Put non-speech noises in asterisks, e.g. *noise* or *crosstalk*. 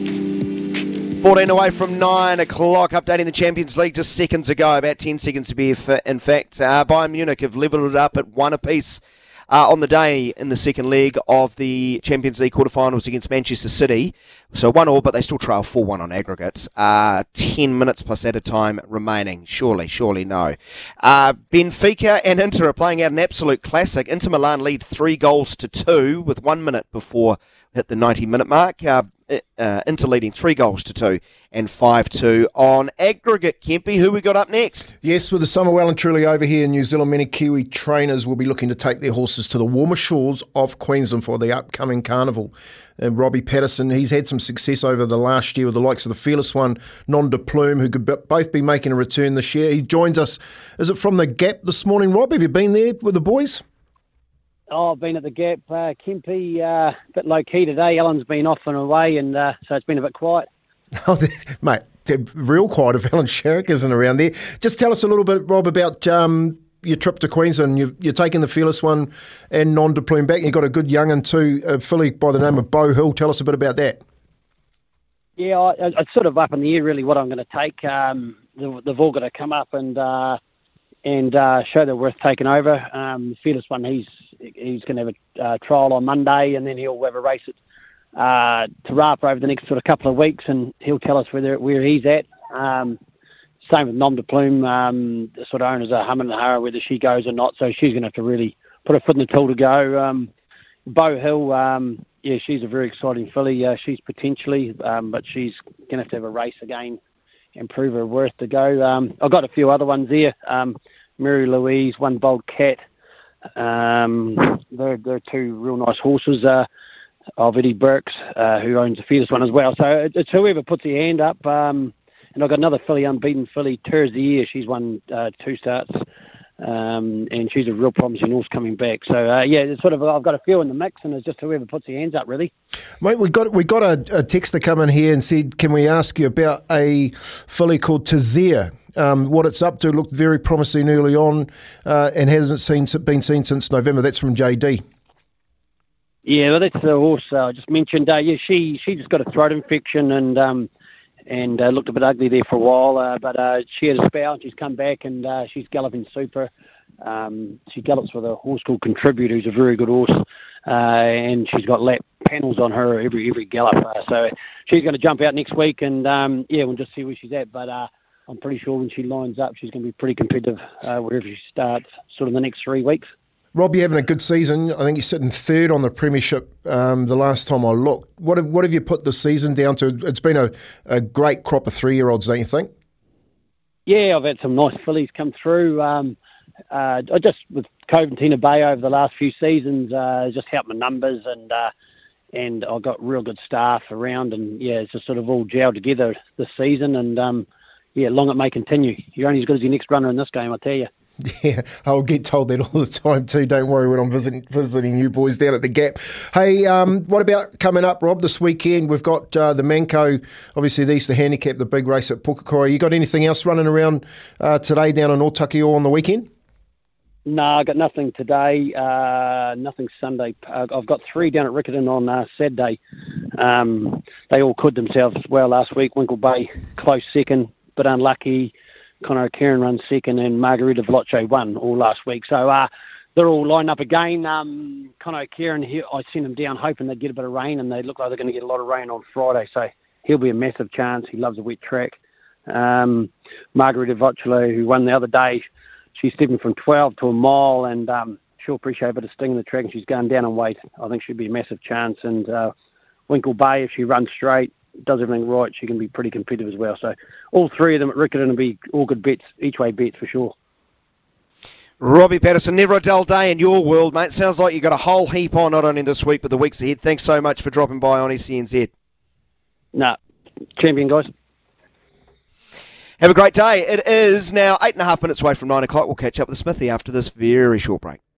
14 away from 9 o'clock, updating the Champions League just seconds ago, about 10 seconds to be in fact. Uh, Bayern Munich have levelled it up at one apiece uh, on the day in the second leg of the Champions League quarterfinals against Manchester City. So 1 all, but they still trail 4 1 on aggregate. Uh, 10 minutes plus at a time remaining. Surely, surely no. Uh, Benfica and Inter are playing out an absolute classic. Inter Milan lead 3 goals to 2 with 1 minute before hit the 90 minute mark. Uh, uh, Inter leading three goals to two and five two on aggregate. Kempy, who we got up next? Yes, with the summer well and truly over here in New Zealand, many Kiwi trainers will be looking to take their horses to the warmer shores of Queensland for the upcoming carnival. And Robbie Patterson, he's had some success over the last year with the likes of the fearless one, Nom de Plume, who could both be making a return this year. He joins us. Is it from the Gap this morning, Rob? Have you been there with the boys? Oh, I've been at the Gap. Uh, uh, a bit low key today. Ellen's been off and away, and uh, so it's been a bit quiet. *laughs* Oh, mate, real quiet if Ellen *laughs* Sherrick isn't around there. Just tell us a little bit, Rob, about um, your trip to Queensland. You've, you're taking the fearless one and Nom de Plume back. You've got a good young and too, a filly by the name of Bow Hill. Tell us a bit about that. Yeah, I, it's sort of up in the air really what I'm going to take. Um, they've all got to come up and uh, and uh, show they're worth taking over. Um, fearless one, he's he's going to have a uh, trial on Monday, and then he'll have a race at uh, Te Rapa over the next sort of couple of weeks, and he'll tell us whether where he's at. Um, same with Nom de Plume, um, the sort of owners are humming and hara whether she goes or not, so she's going to have to really put her foot in the till to go. Um, Bow Hill, um, yeah, she's a very exciting filly. Uh, she's potentially, um, but she's going to have to have a race again and prove her worth to go. Um, I've got a few other ones there. Um, Mary Louise, One Bold Cat. Um, they're, they're two real nice horses. Uh, of Eddie Burks, uh, who owns the fearless one as well. So it's whoever puts their hand up. Um, and I've got another filly, unbeaten filly, the Year. She's won uh, two starts. Um, and she's a real promising horse coming back. So uh, yeah, it's sort of I've got a few in the mix, and it's just whoever puts their hands up, really. Mate, we got we got a, a texter come in here and said, can we ask you about a filly called Tazia? Um, what it's up to looked very promising early on uh, and hasn't seen been seen since November. That's from JD. Yeah, well, that's the horse uh, I just mentioned. Uh, yeah, she she just got a throat infection and um, and uh, looked a bit ugly there for a while. Uh, but uh, she had a spell. She's come back and uh, she's galloping super. Um, she gallops with a horse called Contribute, who's a very good horse, uh, and she's got lap panels on her every every gallop. Uh, so she's going to jump out next week, and um, yeah, we'll just see where she's at. But uh, I'm pretty sure when she lines up, she's going to be pretty competitive uh, wherever she starts, sort of the next three weeks. Rob, you're having a good season. I think you're sitting third on the premiership. Um, the last time I looked, what have, what have you put the season down to? It's been a, a great crop of three year olds, don't you think? Yeah, I've had some nice fillies come through. Um, uh, I just with Coventina Bay over the last few seasons, uh, just helped my numbers and uh, and I've got real good staff around and yeah, it's just sort of all gelled together this season and um, yeah, long it may continue. You're only as good as your next runner in this game, I tell you. *laughs* Yeah, I'll get told that all the time too. Don't worry when I'm visiting visiting you boys down at the Gap. Hey, um, what about coming up, Rob? This weekend we've got uh, the Manco, obviously these the Easter Handicap, the big race at Pukekohe. You got anything else running around uh, today down in Otakio on the weekend? No, I got nothing today. Uh, nothing Sunday. Uh, I've got three down at Riccarton on uh, Saturday. Um, they all could themselves well last week. Winkle Bay close second, but unlucky. Connor Kieran runs second, and Margarita Veloce won all last week. So uh, they're all lined up again. Um, Connor Kieran, he, I sent him down hoping they'd get a bit of rain, and they look like they're going to get a lot of rain on Friday. So he'll be a massive chance. He loves a wet track. Um, Margarita Veloce, who won the other day, she's stepping from 12 to a mile, and um, she'll appreciate a bit of sting in the track, and she's going down in weight. I think she'd be a massive chance. And uh, Winkle Bay, if she runs straight, does everything right, she can be pretty competitive as well. So all three of them at Riccarton will be all good bets, each way bets for sure. Robbie Patterson, never a dull day in your world, mate. Sounds like you've got a whole heap on, not only this week, but the weeks ahead. Thanks so much for dropping by on SENZ. No, champion guys. Have a great day. It is now eight and a half minutes away from nine o'clock. We'll catch up with Smithy after this very short break.